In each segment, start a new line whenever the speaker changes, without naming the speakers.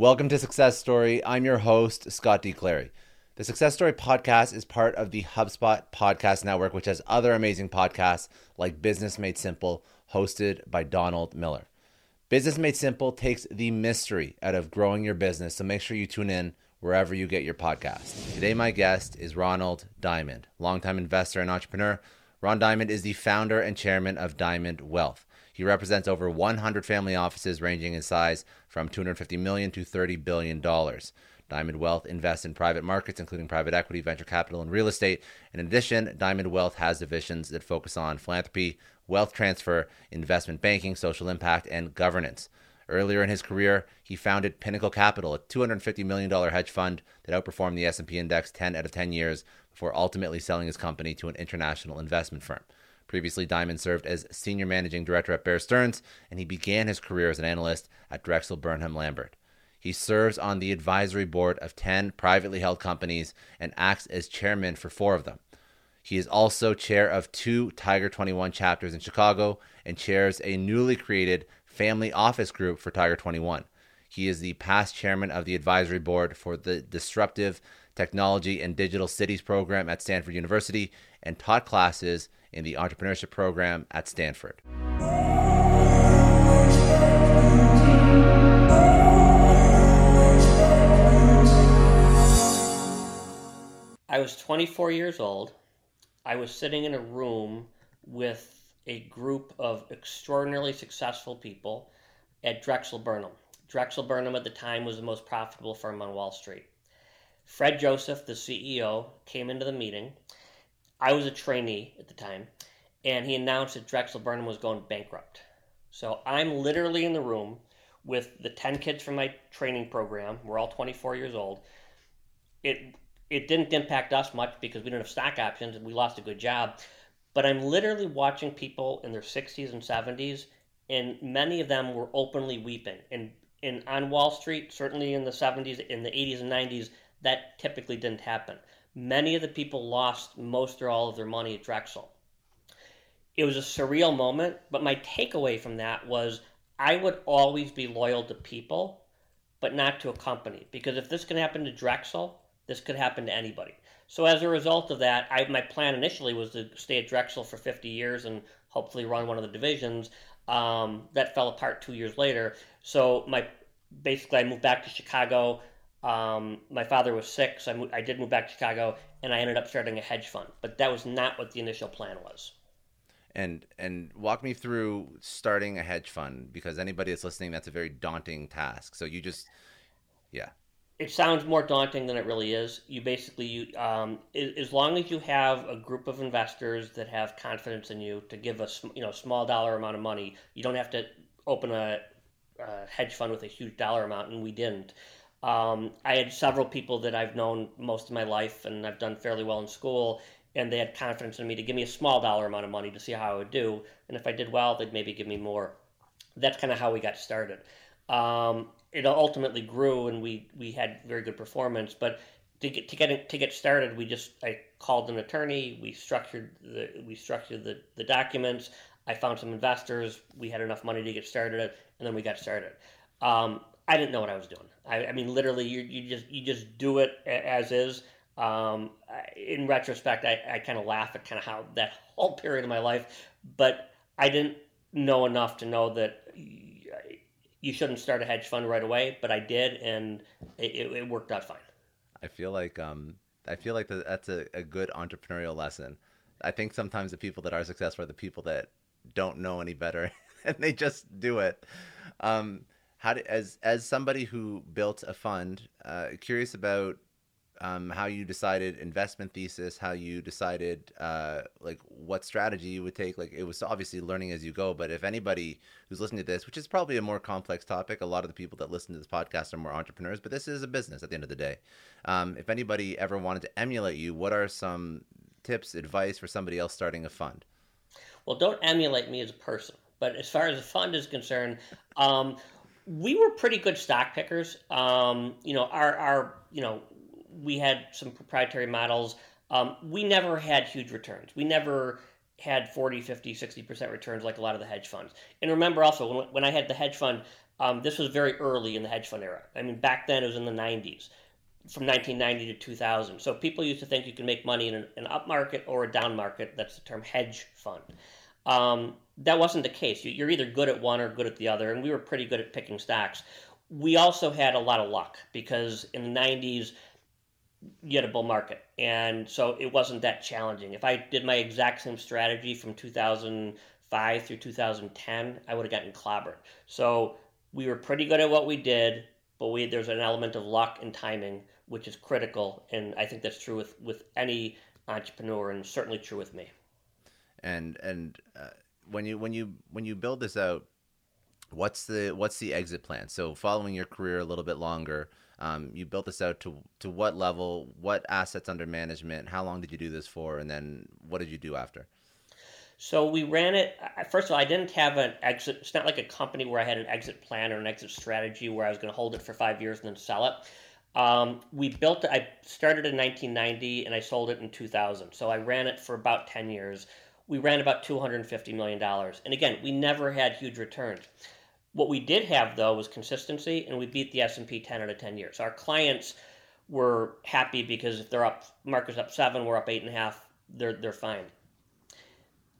Welcome to Success Story. I'm your host, Scott D. Clary. The Success Story podcast is part of the HubSpot Podcast Network, which has other amazing podcasts like Business Made Simple, hosted by Donald Miller. Business Made Simple takes the mystery out of growing your business, so make sure you tune in wherever you get your podcast. Today, my guest is Ronald Diamond, longtime investor and entrepreneur. Ron Diamond is the founder and chairman of Diamond Wealth. He represents over 100 family offices ranging in size from 250 million to 30 billion dollars. Diamond Wealth invests in private markets, including private equity, venture capital, and real estate. In addition, Diamond Wealth has divisions that focus on philanthropy, wealth transfer, investment banking, social impact, and governance. Earlier in his career, he founded Pinnacle Capital, a $250 million hedge fund that outperformed the S&P index 10 out of 10 years before ultimately selling his company to an international investment firm. Previously, Diamond served as senior managing director at Bear Stearns, and he began his career as an analyst at Drexel Burnham Lambert. He serves on the advisory board of 10 privately held companies and acts as chairman for four of them. He is also chair of two Tiger 21 chapters in Chicago and chairs a newly created family office group for Tiger 21. He is the past chairman of the advisory board for the Disruptive Technology and Digital Cities program at Stanford University and taught classes in the entrepreneurship program at Stanford.
I was 24 years old. I was sitting in a room with a group of extraordinarily successful people at Drexel Burnham. Drexel Burnham at the time was the most profitable firm on Wall Street. Fred Joseph, the CEO, came into the meeting I was a trainee at the time, and he announced that Drexel Burnham was going bankrupt. So I'm literally in the room with the 10 kids from my training program. We're all 24 years old. It it didn't impact us much because we didn't have stock options and we lost a good job. But I'm literally watching people in their 60s and 70s, and many of them were openly weeping. And, and on Wall Street, certainly in the 70s, in the 80s and 90s, that typically didn't happen. Many of the people lost most or all of their money at Drexel. It was a surreal moment, but my takeaway from that was I would always be loyal to people, but not to a company. Because if this can happen to Drexel, this could happen to anybody. So as a result of that, I, my plan initially was to stay at Drexel for 50 years and hopefully run one of the divisions. Um, that fell apart two years later. So my basically I moved back to Chicago. Um, my father was sick, so I, moved, I did move back to Chicago, and I ended up starting a hedge fund. But that was not what the initial plan was.
And and walk me through starting a hedge fund because anybody that's listening, that's a very daunting task. So you just, yeah.
It sounds more daunting than it really is. You basically, you um, as long as you have a group of investors that have confidence in you to give a you know small dollar amount of money, you don't have to open a, a hedge fund with a huge dollar amount, and we didn't. Um, I had several people that I've known most of my life, and I've done fairly well in school, and they had confidence in me to give me a small dollar amount of money to see how I would do. And if I did well, they'd maybe give me more. That's kind of how we got started. Um, it ultimately grew, and we we had very good performance. But to get to get to get started, we just I called an attorney. We structured the we structured the, the documents. I found some investors. We had enough money to get started, and then we got started. Um, I didn't know what I was doing. I, I mean, literally, you, you just you just do it as is. Um, in retrospect, I, I kind of laugh at kind of how that whole period of my life, but I didn't know enough to know that you shouldn't start a hedge fund right away. But I did, and it, it worked out fine.
I feel like um, I feel like that's a, a good entrepreneurial lesson. I think sometimes the people that are successful are the people that don't know any better and they just do it. Um, how do, as as somebody who built a fund, uh, curious about um, how you decided investment thesis, how you decided uh, like what strategy you would take. Like it was obviously learning as you go. But if anybody who's listening to this, which is probably a more complex topic, a lot of the people that listen to this podcast are more entrepreneurs. But this is a business at the end of the day. Um, if anybody ever wanted to emulate you, what are some tips, advice for somebody else starting a fund?
Well, don't emulate me as a person. But as far as the fund is concerned, um, we were pretty good stock pickers. Um, you know, our, our you know we had some proprietary models. Um, we never had huge returns. We never had 40, 50, 60% returns like a lot of the hedge funds. And remember also, when, when I had the hedge fund, um, this was very early in the hedge fund era. I mean, back then it was in the 90s, from 1990 to 2000. So people used to think you can make money in an, an up market or a down market. That's the term hedge fund. Um, that wasn't the case. You're either good at one or good at the other, and we were pretty good at picking stocks. We also had a lot of luck because in the 90s, you had a bull market. And so it wasn't that challenging. If I did my exact same strategy from 2005 through 2010, I would have gotten clobbered. So we were pretty good at what we did, but we there's an element of luck and timing, which is critical. And I think that's true with, with any entrepreneur and certainly true with me.
And, and, uh, when you when you when you build this out what's the what's the exit plan so following your career a little bit longer um, you built this out to to what level? What assets under management? How long did you do this for? And then what did you do after?
So we ran it. First of all, I didn't have an exit. It's not like a company where I had an exit plan or an exit strategy where I was going to hold it for five years and then sell it. Um, we built it. I started in 1990 and I sold it in 2000. So I ran it for about 10 years. We ran about 250 million dollars, and again, we never had huge returns. What we did have though was consistency, and we beat the S and P 10 out of 10 years. Our clients were happy because if they're up, market's up seven, we're up eight and a half. They're they're fine.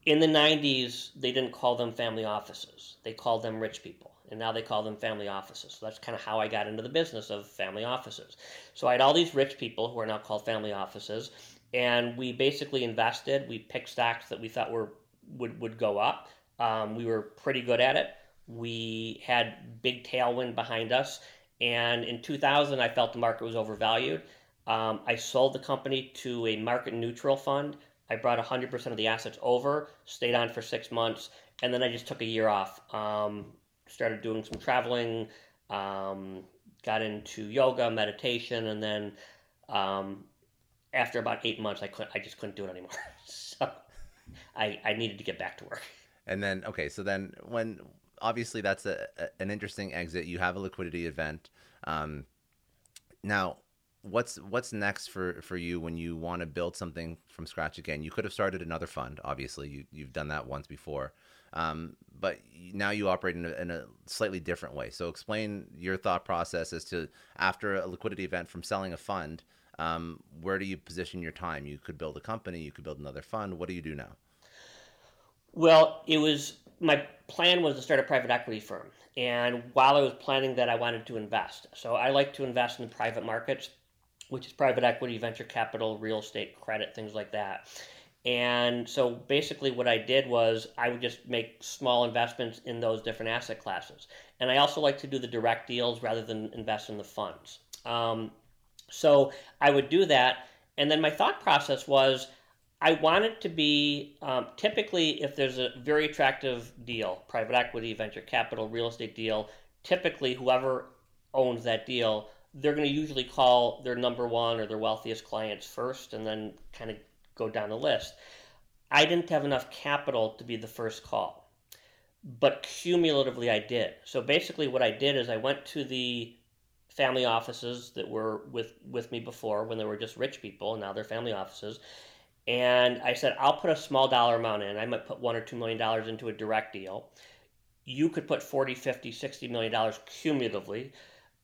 In the 90s, they didn't call them family offices; they called them rich people, and now they call them family offices. So that's kind of how I got into the business of family offices. So I had all these rich people who are now called family offices, and we basically invested. We picked stocks that we thought were would would go up. Um, we were pretty good at it we had big tailwind behind us. And in 2000, I felt the market was overvalued. Um, I sold the company to a market neutral fund. I brought 100% of the assets over, stayed on for six months, and then I just took a year off. Um, started doing some traveling, um, got into yoga, meditation, and then um, after about eight months, I couldn't. I just couldn't do it anymore. so I, I needed to get back to work.
And then, okay, so then when obviously that's a, a, an interesting exit. You have a liquidity event. Um, now, what's what's next for for you when you want to build something from scratch again? You could have started another fund. Obviously, you you've done that once before, um, but now you operate in a, in a slightly different way. So, explain your thought process as to after a liquidity event from selling a fund. Um, where do you position your time? You could build a company, you could build another fund. What do you do now?
Well, it was my plan was to start a private equity firm. And while I was planning that, I wanted to invest. So I like to invest in private markets, which is private equity, venture capital, real estate, credit, things like that. And so basically, what I did was I would just make small investments in those different asset classes. And I also like to do the direct deals rather than invest in the funds. Um, so I would do that. And then my thought process was I want it to be um, typically if there's a very attractive deal, private equity, venture capital, real estate deal, typically whoever owns that deal, they're going to usually call their number one or their wealthiest clients first and then kind of go down the list. I didn't have enough capital to be the first call, but cumulatively I did. So basically, what I did is I went to the family offices that were with, with me before when they were just rich people, and now they're family offices and I said, I'll put a small dollar amount in. I might put one or two million dollars into a direct deal. You could put 40, 50, 60 million dollars cumulatively.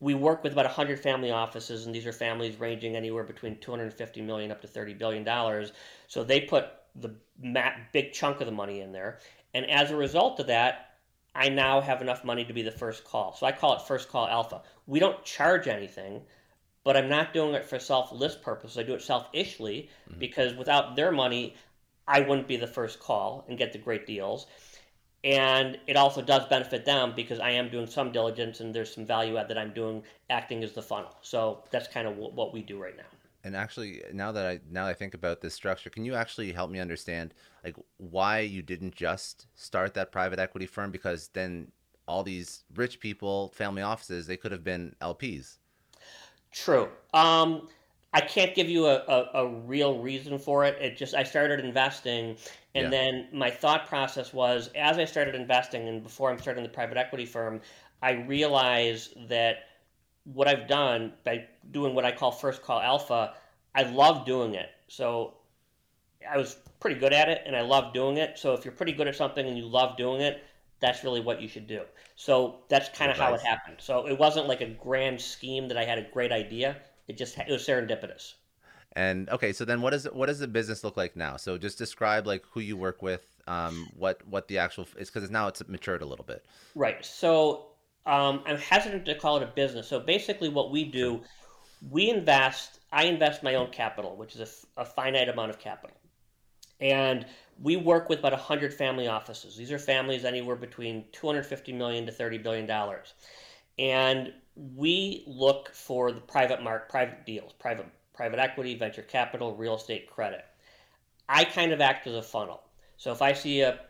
We work with about 100 family offices, and these are families ranging anywhere between 250 million up to 30 billion dollars. So they put the big chunk of the money in there, and as a result of that, I now have enough money to be the first call. So I call it first call alpha. We don't charge anything but I'm not doing it for self list purposes. I do it selfishly mm-hmm. because without their money, I wouldn't be the first call and get the great deals. And it also does benefit them because I am doing some diligence and there's some value add that I'm doing acting as the funnel. So that's kind of what we do right now.
And actually, now that I now that I think about this structure, can you actually help me understand like why you didn't just start that private equity firm? Because then all these rich people, family offices, they could have been LPs.
True. Um, I can't give you a, a, a, real reason for it. It just I started investing, and yeah. then my thought process was as I started investing, and before I'm starting the private equity firm, I realized that what I've done by doing what I call first call alpha, I love doing it. So I was pretty good at it, and I love doing it. So if you're pretty good at something and you love doing it, that's really what you should do. So that's kind of how it happened. So it wasn't like a grand scheme that I had a great idea. It just it was serendipitous.
And okay, so then what does what does the business look like now? So just describe like who you work with, um, what what the actual is because now it's matured a little bit.
Right. So um, I'm hesitant to call it a business. So basically, what we do, we invest. I invest my own capital, which is a, finite amount of capital, and we work with about 100 family offices. These are families anywhere between 250 million to 30 billion dollars. And we look for the private mark private deals, private private equity, venture capital, real estate credit. I kind of act as a funnel. So if I see a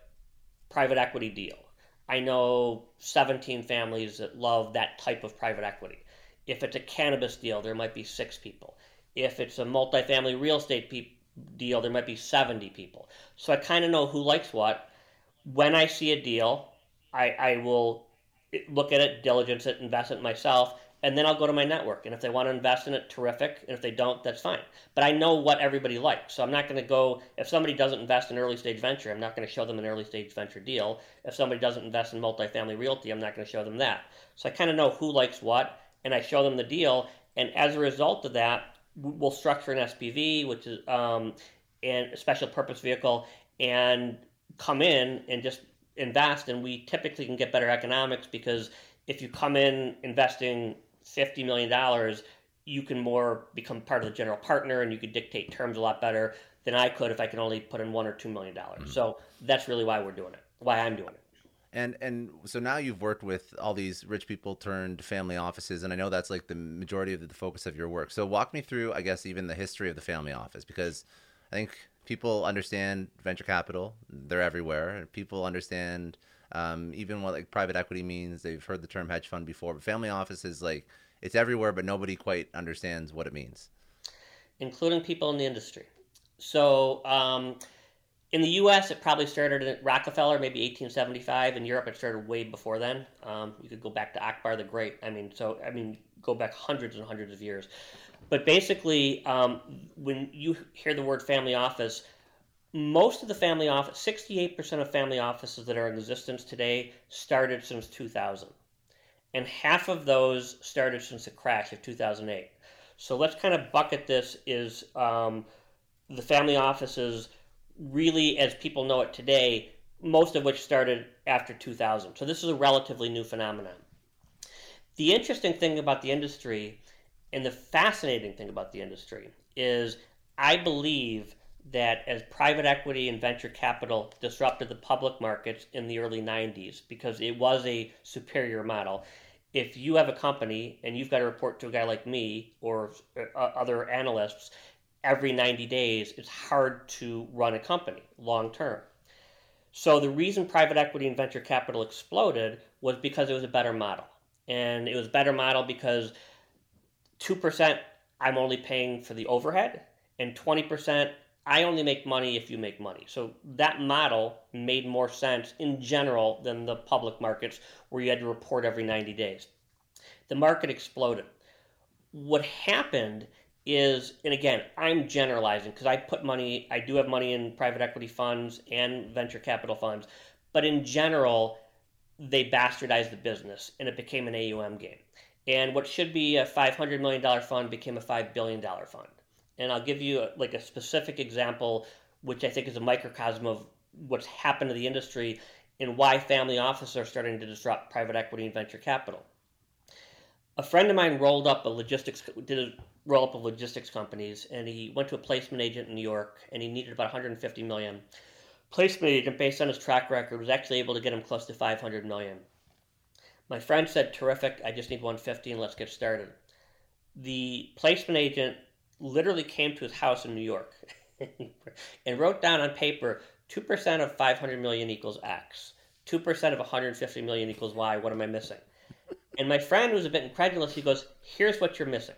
private equity deal, I know 17 families that love that type of private equity. If it's a cannabis deal, there might be six people. If it's a multifamily real estate pe- deal, there might be 70 people. So I kind of know who likes what. When I see a deal, I, I will look at it, diligence it, invest it myself, and then I'll go to my network. And if they want to invest in it, terrific. And if they don't, that's fine. But I know what everybody likes. So I'm not going to go, if somebody doesn't invest in early stage venture, I'm not going to show them an early stage venture deal. If somebody doesn't invest in multifamily realty, I'm not going to show them that. So I kind of know who likes what, and I show them the deal. And as a result of that, we'll structure an SPV, which is um, and a special purpose vehicle, and come in and just invest. And we typically can get better economics because if you come in investing fifty million dollars, you can more become part of the general partner, and you could dictate terms a lot better than I could if I could only put in one or two million dollars. Mm-hmm. So that's really why we're doing it. Why I'm doing it.
And and so now you've worked with all these rich people turned family offices, and I know that's like the majority of the focus of your work. So walk me through, I guess, even the history of the family office, because I think people understand venture capital; they're everywhere. And people understand um, even what like private equity means. They've heard the term hedge fund before, but family office is like it's everywhere, but nobody quite understands what it means,
including people in the industry. So. Um, in the U.S., it probably started at Rockefeller, maybe 1875. In Europe, it started way before then. Um, you could go back to Akbar the Great. I mean, so I mean, go back hundreds and hundreds of years. But basically, um, when you hear the word family office, most of the family office, 68% of family offices that are in existence today started since 2000. And half of those started since the crash of 2008. So let's kind of bucket this is um, the family offices really, as people know it today, most of which started after 2000. So this is a relatively new phenomenon. The interesting thing about the industry and the fascinating thing about the industry is I believe that as private equity and venture capital disrupted the public markets in the early 90s because it was a superior model, if you have a company and you've got to report to a guy like me or uh, other analysts every 90 days, it's hard to run a company long term. So the reason private equity and venture capital exploded was because it was a better model. And it was a better model because 2% I'm only paying for the overhead and 20% I only make money if you make money. So that model made more sense in general than the public markets where you had to report every 90 days. The market exploded. What happened is, and again, I'm generalizing because I put money, I do have money in private equity funds and venture capital funds, but in general, they bastardized the business and it became an AUM game. And what should be a $500 million fund became a $5 billion fund. And I'll give you a, like a specific example, which I think is a microcosm of what's happened to the industry and why family offices are starting to disrupt private equity and venture capital. A friend of mine rolled up a logistics did a roll up of logistics companies, and he went to a placement agent in New York, and he needed about 150 million. Placement agent, based on his track record, was actually able to get him close to 500 million. My friend said, "Terrific! I just need 150, and let's get started." The placement agent literally came to his house in New York and wrote down on paper 2% of 500 million equals X. 2% of 150 million equals Y. What am I missing? And my friend was a bit incredulous. He goes, Here's what you're missing.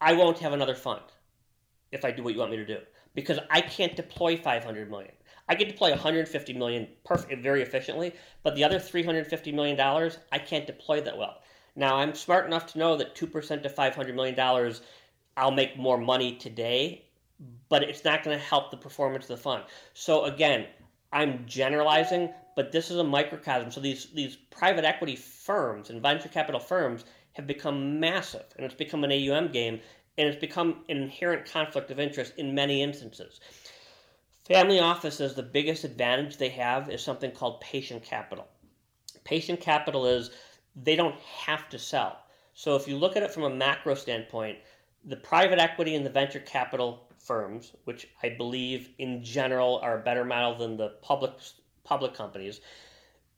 I won't have another fund if I do what you want me to do because I can't deploy 500 million. I can deploy 150 million perfect, very efficiently, but the other 350 million dollars I can't deploy that well. Now I'm smart enough to know that 2% to 500 million dollars I'll make more money today, but it's not going to help the performance of the fund. So again, I'm generalizing, but this is a microcosm. So these these private equity firms and venture capital firms have become massive, and it's become an AUM game, and it's become an inherent conflict of interest in many instances. Family offices, the biggest advantage they have is something called patient capital. Patient capital is they don't have to sell. So if you look at it from a macro standpoint, the private equity and the venture capital firms, which I believe in general are a better model than the public public companies,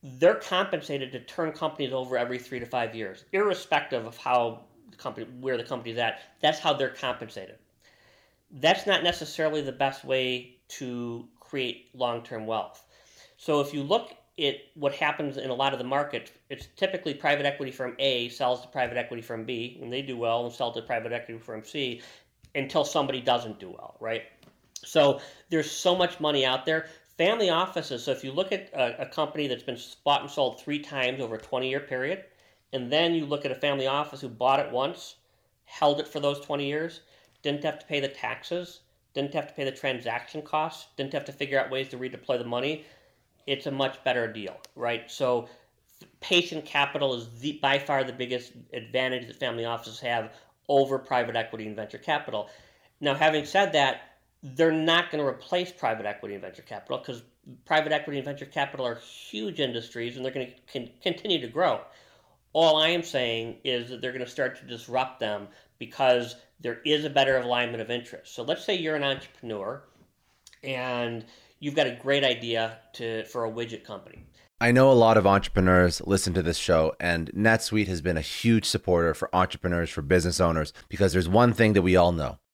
they're compensated to turn companies over every three to five years, irrespective of how the company where the company's at. That's how they're compensated. That's not necessarily the best way to create long-term wealth. So if you look at what happens in a lot of the markets, it's typically private equity firm A sells to private equity firm B, and they do well, and sell to private equity firm C until somebody doesn't do well, right? So there's so much money out there family offices. So if you look at a, a, company that's been bought and sold three times over a 20 year period, and then you look at a family office who bought it once, held it for those 20 years, didn't have to pay the taxes, didn't have to pay the transaction costs, didn't have to figure out ways to redeploy the money, it's a much better deal, right? So patient capital is the, by far the biggest advantage that family offices have over private equity and venture capital. Now, having said that, they're not going to replace private equity and venture capital because private equity and venture capital are huge industries and they're going to con- continue to grow. All I am saying is that they're going to start to disrupt them because there is a better alignment of interest. So let's say you're an entrepreneur and you've got a great idea to for a widget company.
I know a lot of entrepreneurs listen to this show, and NetSuite has been a huge supporter for entrepreneurs, for business owners, because there's one thing that we all know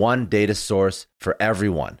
one data source for everyone.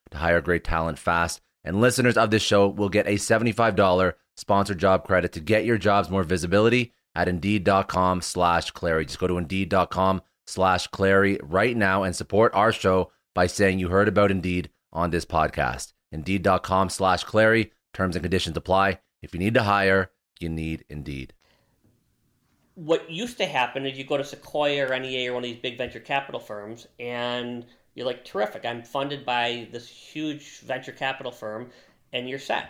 to hire great talent fast. And listeners of this show will get a $75 sponsored job credit to get your jobs more visibility at indeed.com slash Clary. Just go to indeed.com slash Clary right now and support our show by saying you heard about Indeed on this podcast. Indeed.com slash Clary. Terms and conditions apply. If you need to hire, you need Indeed.
What used to happen is you go to Sequoia or NEA or one of these big venture capital firms and – you're like, terrific. I'm funded by this huge venture capital firm, and you're set.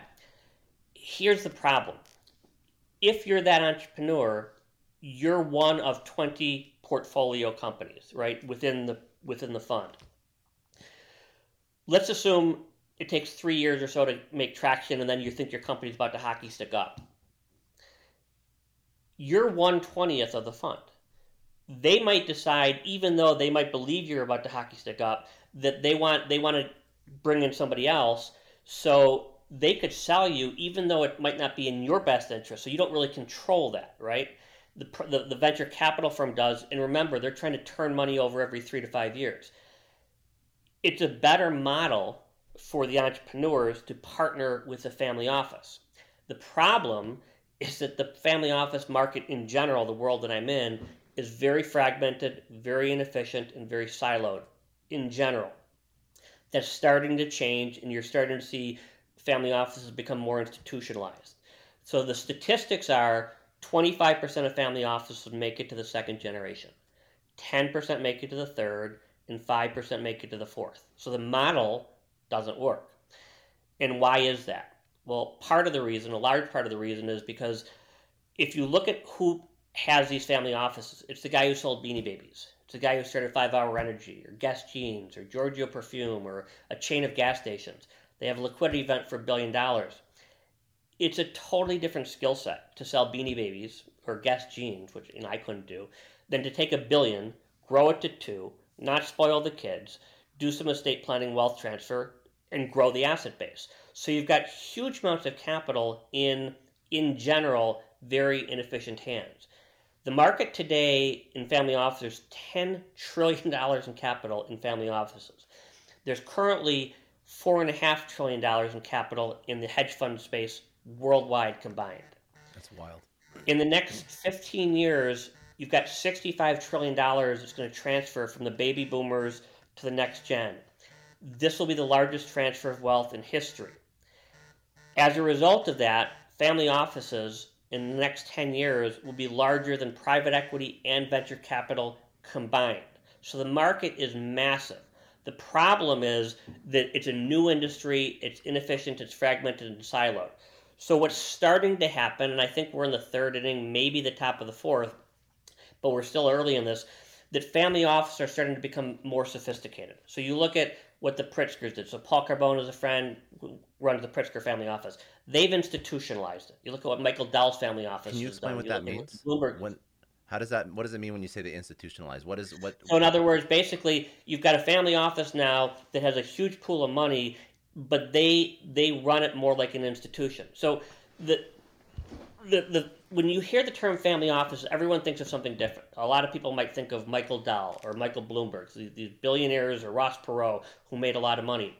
Here's the problem if you're that entrepreneur, you're one of 20 portfolio companies, right, within the, within the fund. Let's assume it takes three years or so to make traction, and then you think your company's about to hockey stick up. You're one twentieth of the fund. They might decide, even though they might believe you're about to hockey stick up, that they want they want to bring in somebody else, so they could sell you, even though it might not be in your best interest. So you don't really control that, right? The, the, the venture capital firm does, and remember, they're trying to turn money over every three to five years. It's a better model for the entrepreneurs to partner with the family office. The problem is that the family office market in general, the world that I'm in, is very fragmented, very inefficient, and very siloed in general. That's starting to change, and you're starting to see family offices become more institutionalized. So the statistics are 25% of family offices make it to the second generation, 10% make it to the third, and 5% make it to the fourth. So the model doesn't work. And why is that? Well, part of the reason, a large part of the reason, is because if you look at who has these family offices, it's the guy who sold Beanie Babies. It's the guy who started Five Hour Energy, or Guess Jeans, or Giorgio Perfume, or a chain of gas stations. They have a liquidity event for a billion dollars. It's a totally different skill set to sell Beanie Babies or Guess Jeans, which you know, I couldn't do, than to take a billion, grow it to two, not spoil the kids, do some estate planning, wealth transfer, and grow the asset base. So you've got huge amounts of capital in, in general, very inefficient hands. The market today in family offices, $10 trillion in capital in family offices. There's currently $4.5 trillion in capital in the hedge fund space worldwide combined.
That's wild.
In the next 15 years, you've got $65 trillion that's going to transfer from the baby boomers to the next gen. This will be the largest transfer of wealth in history. As a result of that, family offices in the next 10 years will be larger than private equity and venture capital combined. So the market is massive. The problem is that it's a new industry, it's inefficient, it's fragmented and siloed. So what's starting to happen, and I think we're in the third inning, maybe the top of the fourth, but we're still early in this, that family offices are starting to become more sophisticated. So you look at what the Pritzkers did. So Paul Carbone is a friend who runs the Pritzker family office. They've institutionalized it. You look at what Michael Dell's family office.
Can you explain what
you
that means?
Bloomberg.
When, how does that? What does it mean when you say they institutionalize? What is what?
So in other words, basically, you've got a family office now that has a huge pool of money, but they they run it more like an institution. So the the, the when you hear the term family office, everyone thinks of something different. A lot of people might think of Michael Dell or Michael Bloomberg, these billionaires, or Ross Perot, who made a lot of money.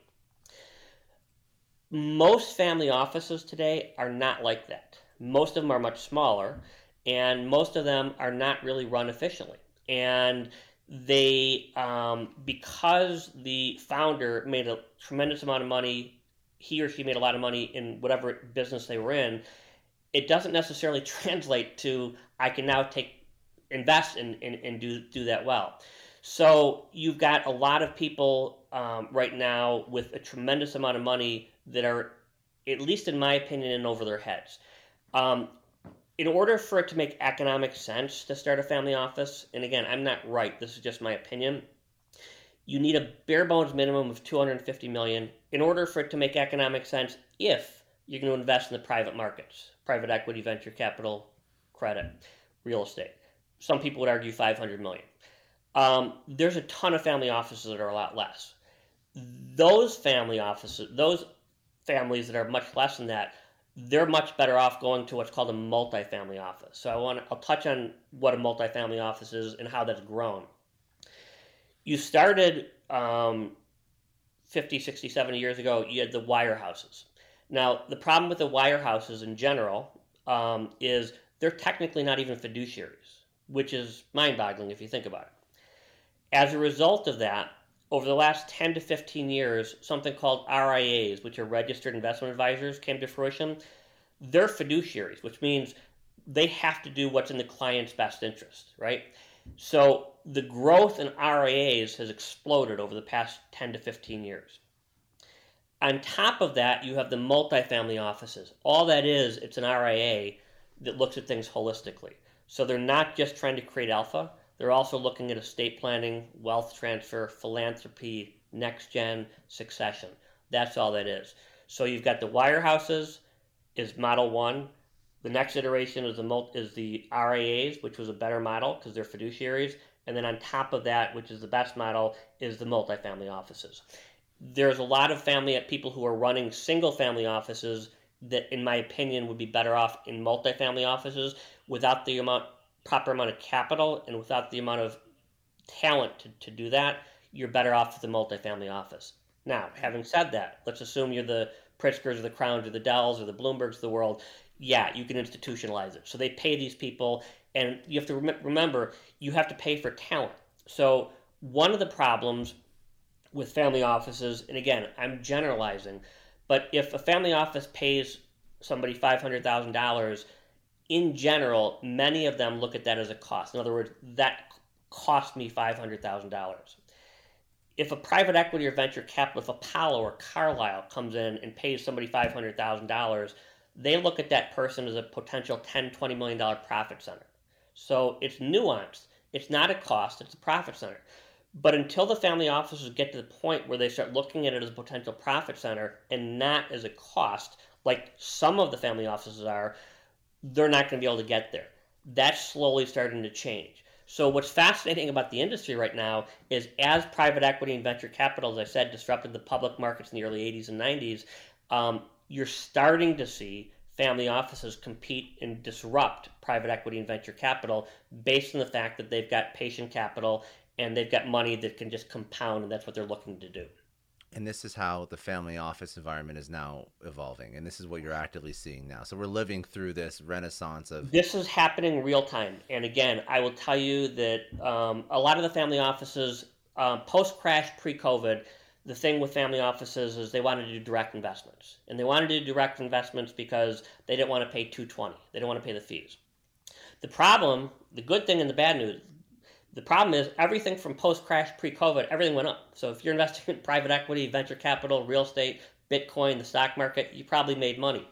Most family offices today are not like that. Most of them are much smaller, and most of them are not really run efficiently. And they, um, because the founder made a tremendous amount of money, he or she made a lot of money in whatever business they were in it doesn't necessarily translate to I can now take invest and, and, and do do that well. So you've got a lot of people um, right now with a tremendous amount of money that are, at least in my opinion, in over their heads. Um, in order for it to make economic sense to start a family office, and again, I'm not right. This is just my opinion. You need a bare bones minimum of 250 million in order for it to make economic sense. If you're going to invest in the private markets, private equity, venture capital, credit, real estate. Some people would argue 500 million. Um, there's a ton of family offices that are a lot less. Those family offices, those families that are much less than that, they're much better off going to what's called a multifamily office. So I want I'll touch on what a multifamily office is and how that's grown. You started um, 50, 60, 70 years ago, you had the wirehouses. Now, the problem with the wirehouses in general um, is they're technically not even fiduciaries, which is mind boggling if you think about it. As a result of that, over the last 10 to 15 years, something called RIAs, which are registered investment advisors, came to fruition. They're fiduciaries, which means they have to do what's in the client's best interest, right? So the growth in RIAs has exploded over the past 10 to 15 years. On top of that, you have the multifamily offices. All that is, it's an RIA that looks at things holistically. So they're not just trying to create alpha, they're also looking at estate planning, wealth transfer, philanthropy, next gen, succession. That's all that is. So you've got the wirehouses is model one. The next iteration is the is the RIAs, which was a better model because they're fiduciaries. And then on top of that, which is the best model, is the multifamily offices. There's a lot of family people who are running single family offices that, in my opinion, would be better off in multifamily offices without the amount proper amount of capital and without the amount of talent to, to do that. You're better off with the multifamily office. Now, having said that, let's assume you're the Pritzkers or the Crowns or the Dells or the Bloombergs of the world. Yeah, you can institutionalize it. So they pay these people and you have to rem- remember, you have to pay for talent. So, one of the problems with family offices, and again, I'm generalizing, but if a family office pays somebody $500,000, in general, many of them look at that as a cost. In other words, that cost me $500,000. If a private equity or venture capital, if Apollo or Carlyle comes in and pays somebody $500,000, they look at that person as a potential $10, $20 million profit center. So it's nuanced. It's not a cost, it's a profit center. But until the family offices get to the point where they start looking at it as a potential profit center and not as a cost, like some of the family offices are, they're not going to be able to get there. That's slowly starting to change. So, what's fascinating about the industry right now is as private equity and venture capital, as I said, disrupted the public markets in the early 80s and 90s, um, you're starting to see family offices compete and disrupt private equity and venture capital based on the fact that they've got patient capital and they've got money that can just compound, and that's what they're looking to do.
And this is how the family office environment is now evolving, and this is what you're actively seeing now. So we're living through this renaissance of.
This is happening real time, and again, I will tell you that um, a lot of the family offices, um, post crash, pre COVID, the thing with family offices is they wanted to do direct investments, and they wanted to do direct investments because they didn't want to pay 220. They didn't want to pay the fees. The problem, the good thing and the bad news, the problem is everything from post crash, pre COVID, everything went up. So if you're investing in private equity, venture capital, real estate, Bitcoin, the stock market, you probably made money.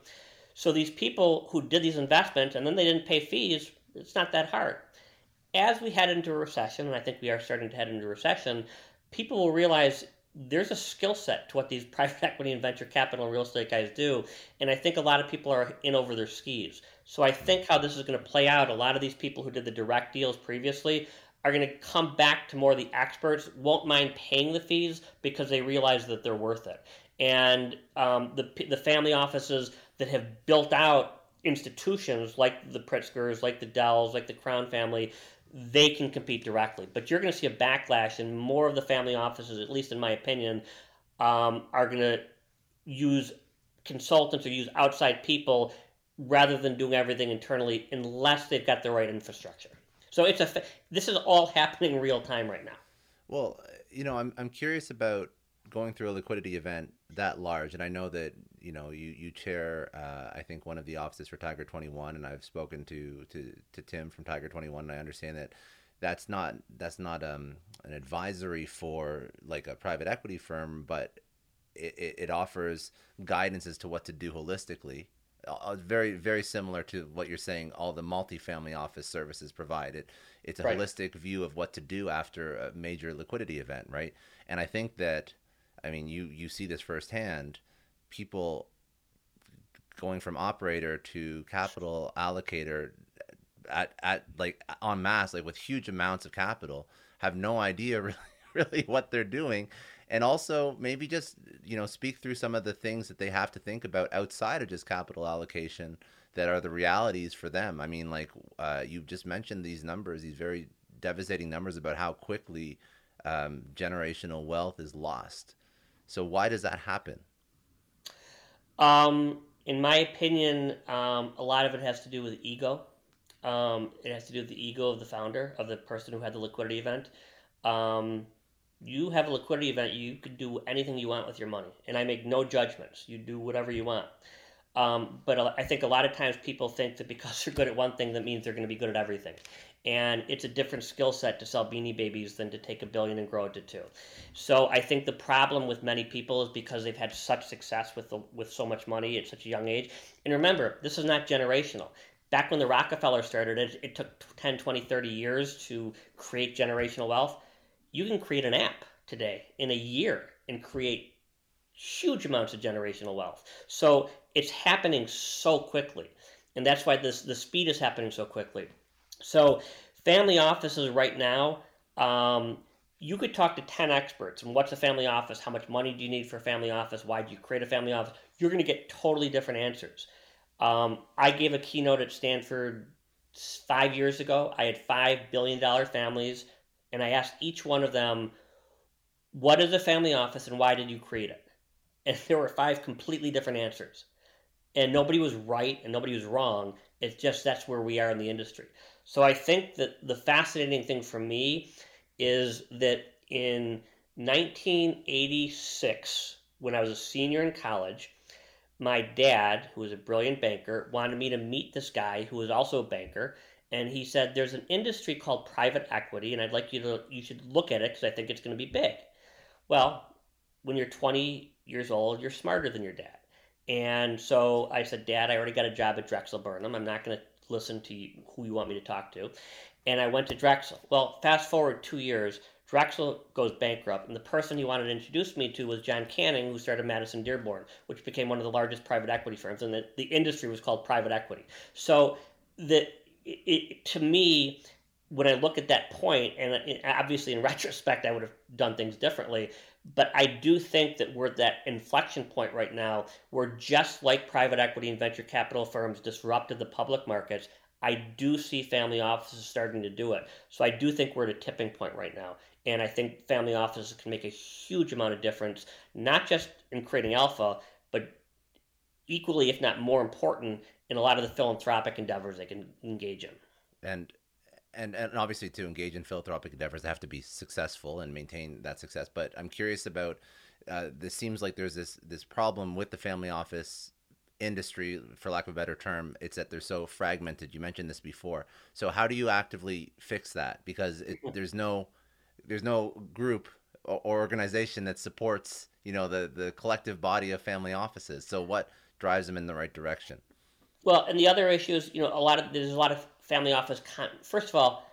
So these people who did these investments and then they didn't pay fees, it's not that hard. As we head into a recession, and I think we are starting to head into a recession, people will realize there's a skill set to what these private equity and venture capital and real estate guys do. And I think a lot of people are in over their skis. So I think how this is going to play out, a lot of these people who did the direct deals previously are going to come back to more of the experts, won't mind paying the fees because they realize that they're worth it. And um, the, the family offices that have built out institutions like the Pritzkers, like the Dells, like the Crown family, they can compete directly. But you're going to see a backlash, and more of the family offices, at least in my opinion, um, are going to use consultants or use outside people rather than doing everything internally unless they've got the right infrastructure. So it's a this is all happening real time right now.
Well, you know, I'm I'm curious about going through a liquidity event that large, and I know that you know you you chair uh, I think one of the offices for Tiger Twenty One, and I've spoken to to to Tim from Tiger Twenty One, and I understand that that's not that's not um, an advisory for like a private equity firm, but it, it offers guidance as to what to do holistically. Uh, very very similar to what you're saying. All the multifamily office services provide it. It's a right. holistic view of what to do after a major liquidity event, right? And I think that I mean, you you see this firsthand. People going from operator to capital allocator at at like en masse, like with huge amounts of capital, have no idea really really what they're doing and also maybe just you know speak through some of the things that they have to think about outside of just capital allocation that are the realities for them i mean like uh, you just mentioned these numbers these very devastating numbers about how quickly um, generational wealth is lost so why does that happen?
Um, in my opinion, um, a lot of it has to do with ego. Um, it has to do with the ego of the founder, of the person who had the liquidity event. You have a liquidity event, you can do anything you want with your money, and I make no judgments. You do whatever you want. Um, but I think a lot of times people think that because they're good at one thing, that means they're going to be good at everything and it's a different skill set to sell beanie babies than to take a billion and grow it to two. So I think the problem with many people is because they've had such success with the, with so much money at such a young age. And remember, this is not generational. Back when the Rockefeller started, it, it took 10, 20, 30 years to create generational wealth. You can create an app today in a year and create huge amounts of generational wealth. So it's happening so quickly. And that's why this the speed is happening so quickly. So family offices right now, um, you could talk to 10 experts and what's a family office how much money do you need for a family office why do you create a family office you're going to get totally different answers um, i gave a keynote at stanford five years ago i had five billion dollar families and i asked each one of them what is a family office and why did you create it? And there were five completely different answers. And nobody was right and nobody was wrong. It's just that's where we are in the industry. So i think that the fascinating thing for me is that in 1986, when I was a senior in college, my dad, who was a brilliant banker, wanted me to meet this guy who was also a banker. And he said, There's an industry called private equity, and I'd like you to, you should look at it because I think it's going to be big. Well, when you're 20 years old, you're smarter than your dad. And so I said, Dad, I already got a job at Drexel Burnham. I'm not going to listen to you, who you want me to talk to and I went to Drexel. Well, fast forward two years, Drexel goes bankrupt, and the person he wanted to introduce me to was John Canning, who started Madison Dearborn, which became one of the largest private equity firms, and the, the industry was called private equity. So, the, it, to me, when I look at that point, and obviously in retrospect, I would have done things differently, but I do think that we're at that inflection point right now where just like private equity and venture capital firms disrupted the public markets, I do see family offices starting to do it. So I do think we're at a tipping point right now. And I think family offices can make a huge amount of difference, not just in creating alpha, but equally, if not more important, in a lot of the philanthropic endeavors they can engage in.
And and and obviously to engage in philanthropic endeavors, they have to be successful and maintain that success. But I'm curious about. Uh, this seems like there's this this problem with the family office industry, for lack of a better term, it's that they're so fragmented. You mentioned this before. So how do you actively fix that? Because it, there's no there's no group or organization that supports you know the the collective body of family offices. So what drives them in the right direction?
Well, and the other issue is you know a lot of there's a lot of family office. Con- First of all,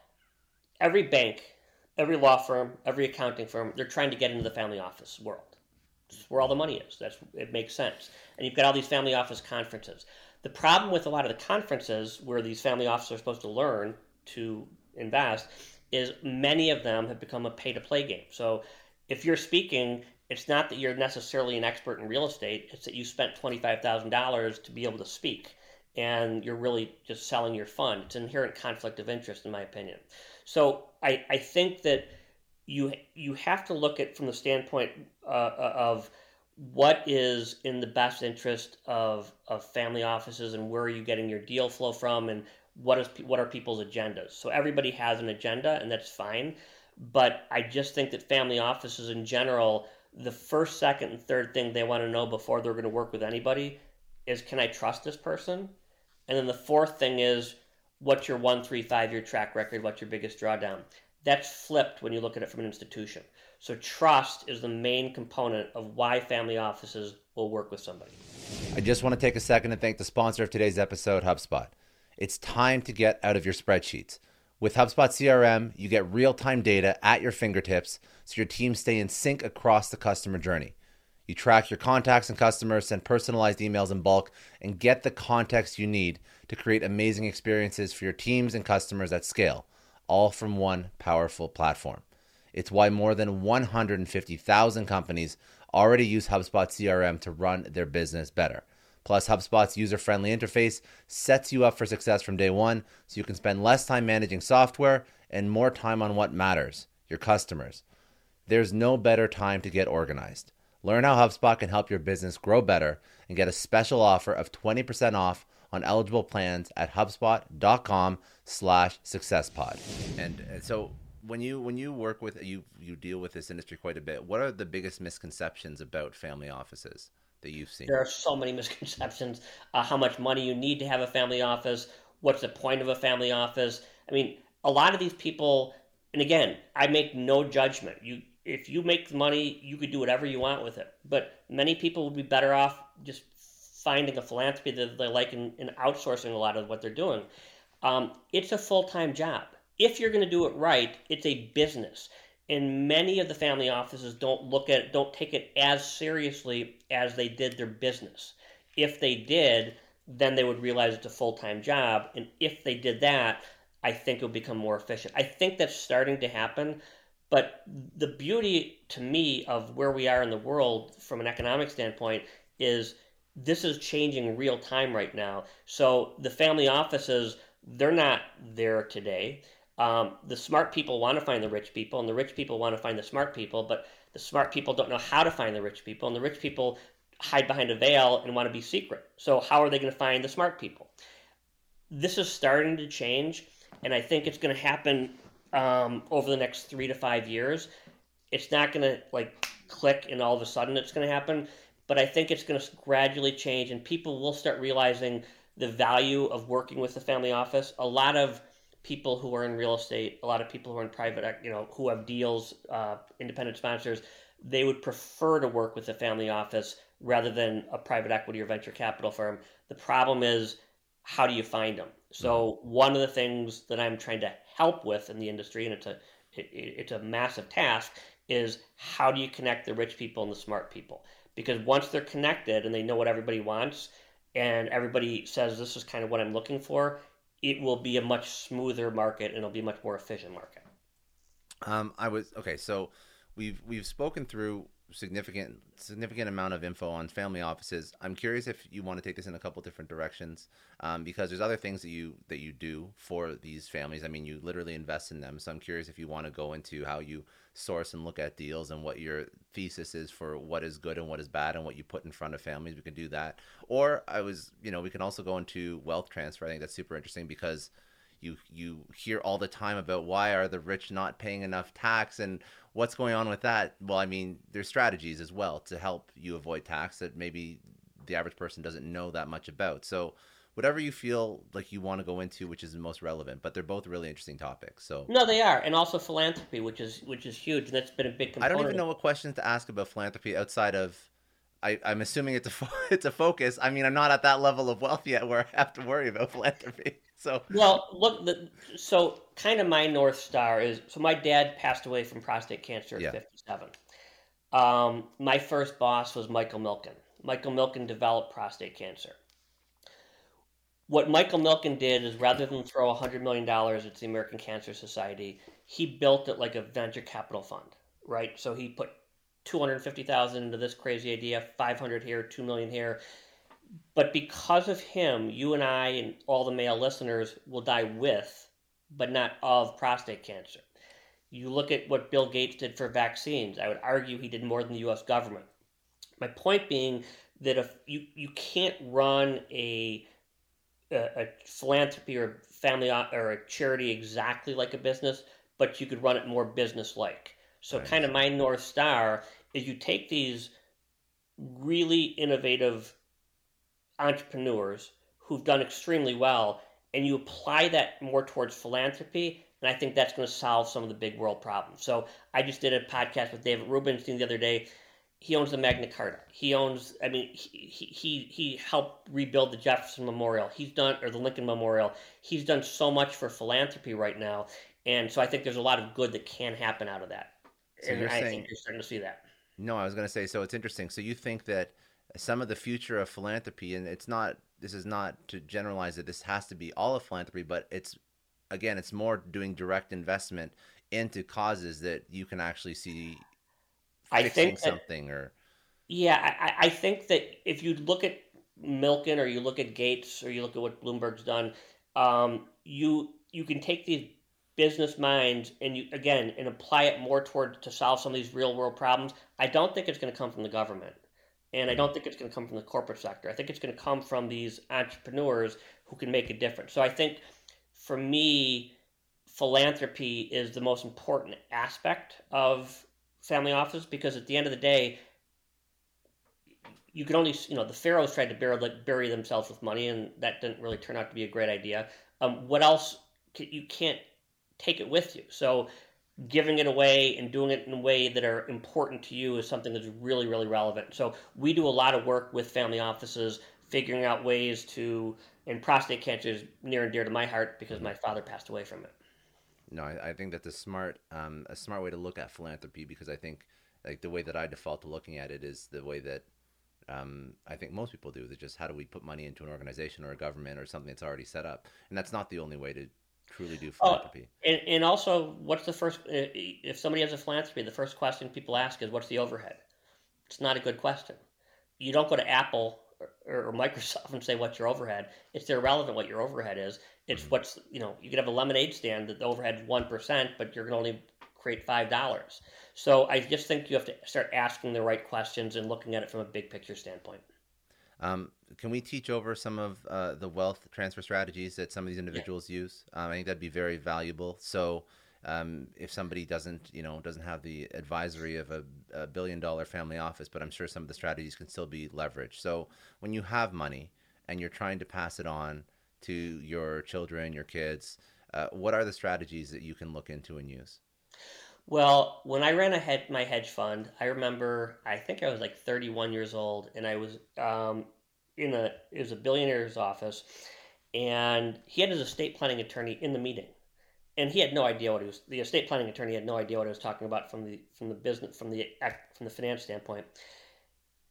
every bank, every law firm, every accounting firm, they're trying to get into the family office world where all the money is. That's it makes sense. And you've got all these family office conferences. The problem with a lot of the conferences where these family offices are supposed to learn to invest is many of them have become a pay to play game. So if you're speaking, it's not that you're necessarily an expert in real estate, it's that you spent $25,000 to be able to speak and you're really just selling your fund. It's an inherent conflict of interest, in my opinion. So I, I think that you you have to look at from the standpoint uh, uh, of what is in the best interest of, of family offices and where are you getting your deal flow from and what is what are people's agendas so everybody has an agenda and that's fine but i just think that family offices in general the first second and third thing they want to know before they're going to work with anybody is can i trust this person and then the fourth thing is what's your one three five year track record what's your biggest drawdown that's flipped when you look at it from an institution. So trust is the main component of why family offices will work with somebody.
I just want to take a second to thank the sponsor of today's episode, HubSpot. It's time to get out of your spreadsheets. With HubSpot CRM, you get real time data at your fingertips so your teams stay in sync across the customer journey. You track your contacts and customers, send personalized emails in bulk, and get the context you need to create amazing experiences for your teams and customers at scale all from one powerful platform. It's why more than 150,000 companies already use HubSpot CRM to run their business better. Plus, HubSpot's user friendly interface sets you up for success from day one so you can spend less time managing software and more time on what matters your customers. There's no better time to get organized. Learn how HubSpot can help your business grow better and get a special offer of 20% off on eligible plans at HubSpot.com slash successpod. And so when you when you work with you you deal with this industry quite a bit, what are the biggest misconceptions about family offices that you've seen?
There are so many misconceptions. Uh, how much money you need to have a family office? What's the point of a family office? I mean, a lot of these people, and again, I make no judgment. You if you make money, you could do whatever you want with it. But many people would be better off just finding a philanthropy that they like and, and outsourcing a lot of what they're doing. Um, it's a full time job. If you're going to do it right, it's a business. and many of the family offices don't look at it, don't take it as seriously as they did their business. If they did, then they would realize it's a full time job. And if they did that, I think it would become more efficient. I think that's starting to happen. But the beauty to me of where we are in the world from an economic standpoint is this is changing real time right now. So the family offices, they're not there today. Um, the smart people want to find the rich people, and the rich people want to find the smart people, but the smart people don't know how to find the rich people, and the rich people hide behind a veil and want to be secret. So, how are they going to find the smart people? This is starting to change, and I think it's going to happen um, over the next three to five years. It's not going to like click and all of a sudden it's going to happen, but I think it's going to gradually change, and people will start realizing the value of working with the family office. A lot of people who are in real estate, a lot of people who are in private, you know, who have deals, uh, independent sponsors, they would prefer to work with a family office rather than a private equity or venture capital firm. The problem is, how do you find them? So mm-hmm. one of the things that I'm trying to help with in the industry, and it's a it, it's a massive task, is how do you connect the rich people and the smart people? Because once they're connected and they know what everybody wants, and everybody says this is kind of what I'm looking for, it will be a much smoother market and it'll be a much more efficient market.
Um, I was okay. So we've we've spoken through significant significant amount of info on family offices. I'm curious if you want to take this in a couple different directions, um, because there's other things that you that you do for these families. I mean, you literally invest in them. So I'm curious if you want to go into how you source and look at deals and what your thesis is for what is good and what is bad and what you put in front of families. We can do that. Or I was, you know, we can also go into wealth transfer. I think that's super interesting because you you hear all the time about why are the rich not paying enough tax and what's going on with that well i mean there's strategies as well to help you avoid tax that maybe the average person doesn't know that much about so whatever you feel like you want to go into which is the most relevant but they're both really interesting topics so
no they are and also philanthropy which is which is huge and that's been a big component.
i don't even know what questions to ask about philanthropy outside of I, I'm assuming it's a fo- it's a focus. I mean, I'm not at that level of wealth yet where I have to worry about philanthropy. So
well, look, the, so kind of my north star is so my dad passed away from prostate cancer at yeah. 57. Um, my first boss was Michael Milken. Michael Milken developed prostate cancer. What Michael Milken did is rather than throw $100 million at the American Cancer Society, he built it like a venture capital fund, right? So he put 250,000 into this crazy idea, 500 here, 2 million here. But because of him, you and I and all the male listeners will die with, but not of prostate cancer. You look at what Bill Gates did for vaccines. I would argue he did more than the US government. My point being that if you, you can't run a, a, a philanthropy or family or a charity exactly like a business, but you could run it more business like. So, right. kind of my North Star is you take these really innovative entrepreneurs who've done extremely well and you apply that more towards philanthropy and i think that's going to solve some of the big world problems. So i just did a podcast with david rubenstein the other day. He owns the magna carta. He owns i mean he he he helped rebuild the jefferson memorial. He's done or the lincoln memorial. He's done so much for philanthropy right now and so i think there's a lot of good that can happen out of that. So and i saying, think you're starting to see that.
No i was going to say so it's interesting. So you think that some of the future of philanthropy, and it's not this is not to generalize that this has to be all of philanthropy, but it's again, it's more doing direct investment into causes that you can actually see I think that, something or
yeah, I, I think that if you look at Milken or you look at Gates or you look at what Bloomberg's done, um, you you can take these business minds and you again and apply it more toward to solve some of these real world problems. I don't think it's going to come from the government. And I don't think it's going to come from the corporate sector. I think it's going to come from these entrepreneurs who can make a difference. So I think for me, philanthropy is the most important aspect of family office because at the end of the day, you can only, you know, the pharaohs tried to bury, like, bury themselves with money, and that didn't really turn out to be a great idea. Um, what else? You can't take it with you. So giving it away and doing it in a way that are important to you is something that's really really relevant. So we do a lot of work with family offices figuring out ways to and prostate cancer is near and dear to my heart because my father passed away from it.
No, I, I think that's a smart um, a smart way to look at philanthropy because I think like the way that I default to looking at it is the way that um, I think most people do. Is just how do we put money into an organization or a government or something that's already set up, and that's not the only way to truly do oh, philanthropy.
Oh, and, and also, what's the first? If somebody has a philanthropy, the first question people ask is, "What's the overhead?" It's not a good question. You don't go to Apple or, or Microsoft and say what's your overhead. It's irrelevant what your overhead is. It's mm-hmm. what's you know you could have a lemonade stand that the overhead is one percent, but you're going to only create five dollars. So I just think you have to start asking the right questions and looking at it from a big picture standpoint.
Um, can we teach over some of uh, the wealth transfer strategies that some of these individuals yeah. use? Um, I think that'd be very valuable. So um, if somebody doesn't, you know, doesn't have the advisory of a, a, billion dollar family office, but I'm sure some of the strategies can still be leveraged. So when you have money and you're trying to pass it on to your children, your kids, uh, what are the strategies that you can look into and use?
Well, when I ran my hedge fund, I remember I think I was like 31 years old, and I was um, in a it was a billionaire's office, and he had his estate planning attorney in the meeting, and he had no idea what he was. The estate planning attorney had no idea what I was talking about from the from the business from the from the finance standpoint.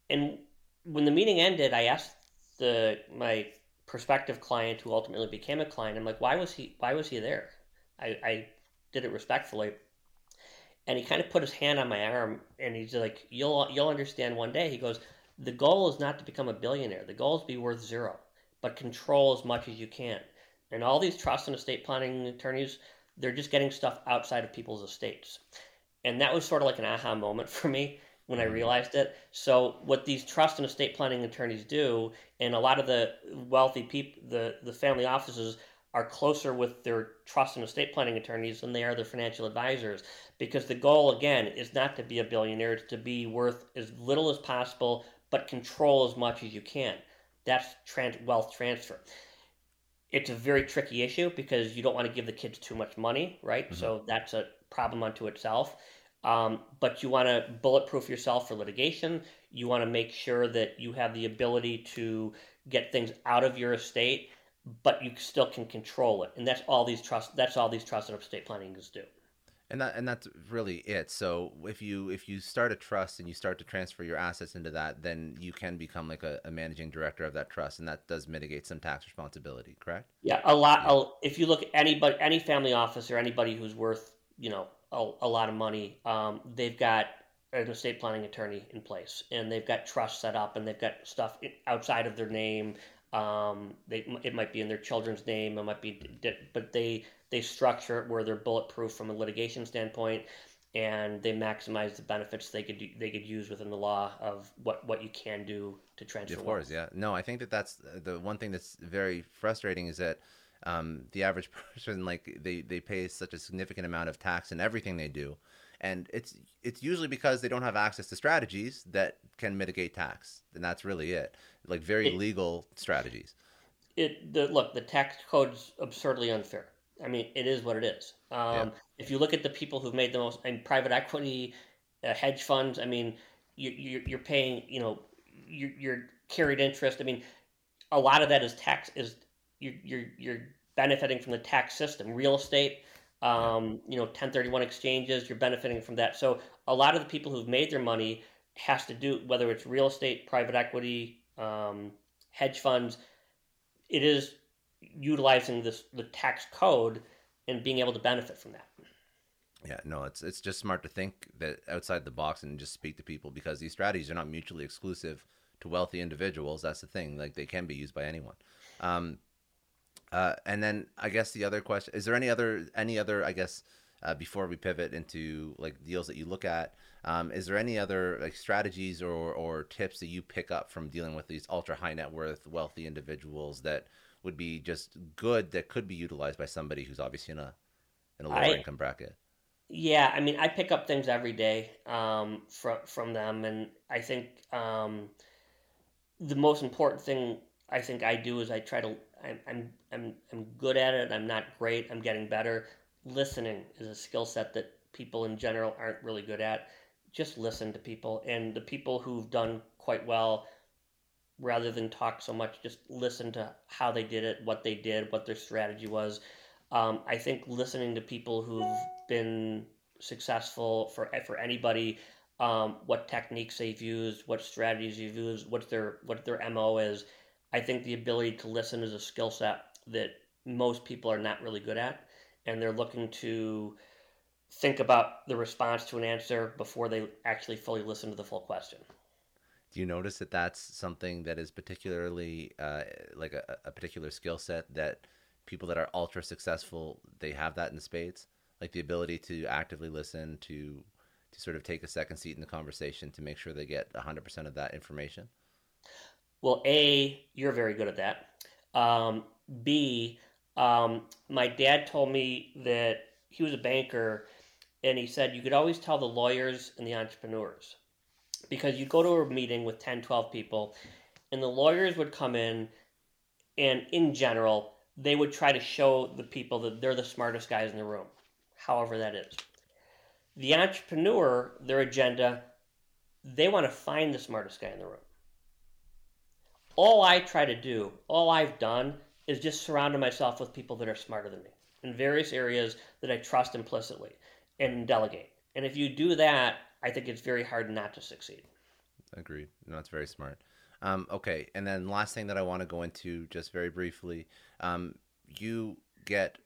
And when the meeting ended, I asked the my prospective client, who ultimately became a client, I'm like, why was he why was he there? I, I did it respectfully, and he kind of put his hand on my arm, and he's like, you'll you'll understand one day. He goes, the goal is not to become a billionaire. The goal is to be worth zero, but control as much as you can. And all these trust and estate planning attorneys, they're just getting stuff outside of people's estates. And that was sort of like an aha moment for me when I mm-hmm. realized it. So what these trust and estate planning attorneys do, and a lot of the wealthy people, the the family offices are closer with their trust and estate planning attorneys than they are their financial advisors because the goal again is not to be a billionaire it's to be worth as little as possible but control as much as you can that's trans- wealth transfer it's a very tricky issue because you don't want to give the kids too much money, right? Mm-hmm. So that's a problem unto itself. Um, but you want to bulletproof yourself for litigation. You want to make sure that you have the ability to get things out of your estate, but you still can control it. And that's all these trust. That's all these trusted estate plannings do
and that and that's really it so if you if you start a trust and you start to transfer your assets into that then you can become like a, a managing director of that trust and that does mitigate some tax responsibility correct
yeah a lot yeah. if you look at anybody any family office or anybody who's worth you know a, a lot of money um, they've got an estate planning attorney in place and they've got trust set up and they've got stuff outside of their name um, they, it might be in their children's name it might be but they they structure it where they're bulletproof from a litigation standpoint and they maximize the benefits they could do, they could use within the law of what what you can do to transfer.
Of course, yeah. No, I think that that's the one thing that's very frustrating is that um, the average person like they they pay such a significant amount of tax in everything they do, and it's it's usually because they don't have access to strategies that can mitigate tax, and that's really it. Like very it, legal strategies.
It the look the tax code's absurdly unfair I mean, it is what it is. Um, yeah. If you look at the people who've made the most, and private equity, uh, hedge funds, I mean, you, you, you're paying, you know, you're carried interest. I mean, a lot of that is tax is you're you're, you're benefiting from the tax system. Real estate, um, you know, 1031 exchanges, you're benefiting from that. So a lot of the people who've made their money has to do whether it's real estate, private equity, um, hedge funds. It is utilizing this the tax code and being able to benefit from that.
Yeah, no, it's it's just smart to think that outside the box and just speak to people because these strategies are not mutually exclusive to wealthy individuals. That's the thing; like they can be used by anyone. Um, uh, and then I guess the other question is: there any other any other I guess uh, before we pivot into like deals that you look at? Um, is there any other like strategies or or tips that you pick up from dealing with these ultra high net worth wealthy individuals that would be just good that could be utilized by somebody who's obviously in a in a lower I, income bracket.
Yeah, I mean, I pick up things every day um, from from them, and I think um, the most important thing I think I do is I try to. I'm I'm I'm, I'm good at it. I'm not great. I'm getting better. Listening is a skill set that people in general aren't really good at. Just listen to people, and the people who've done quite well rather than talk so much, just listen to how they did it, what they did, what their strategy was. Um, I think listening to people who've been successful for for anybody, um, what techniques they've used, what strategies they've used, what their what their mo is. I think the ability to listen is a skill set that most people are not really good at, and they're looking to think about the response to an answer before they actually fully listen to the full question.
Do you notice that that's something that is particularly uh, like a, a particular skill set that people that are ultra successful they have that in spades, like the ability to actively listen to to sort of take a second seat in the conversation to make sure they get 100% of that information?
Well, A, you're very good at that. Um, B, um, my dad told me that he was a banker and he said you could always tell the lawyers and the entrepreneurs because you'd go to a meeting with 10, 12 people and the lawyers would come in and in general they would try to show the people that they're the smartest guys in the room, however that is. The entrepreneur, their agenda, they want to find the smartest guy in the room. All I try to do, all I've done, is just surround myself with people that are smarter than me in various areas that I trust implicitly and delegate. And if you do that, I think it's very hard not to succeed.
Agreed. No, that's very smart. Um, okay, and then last thing that I want to go into just very briefly, um, you get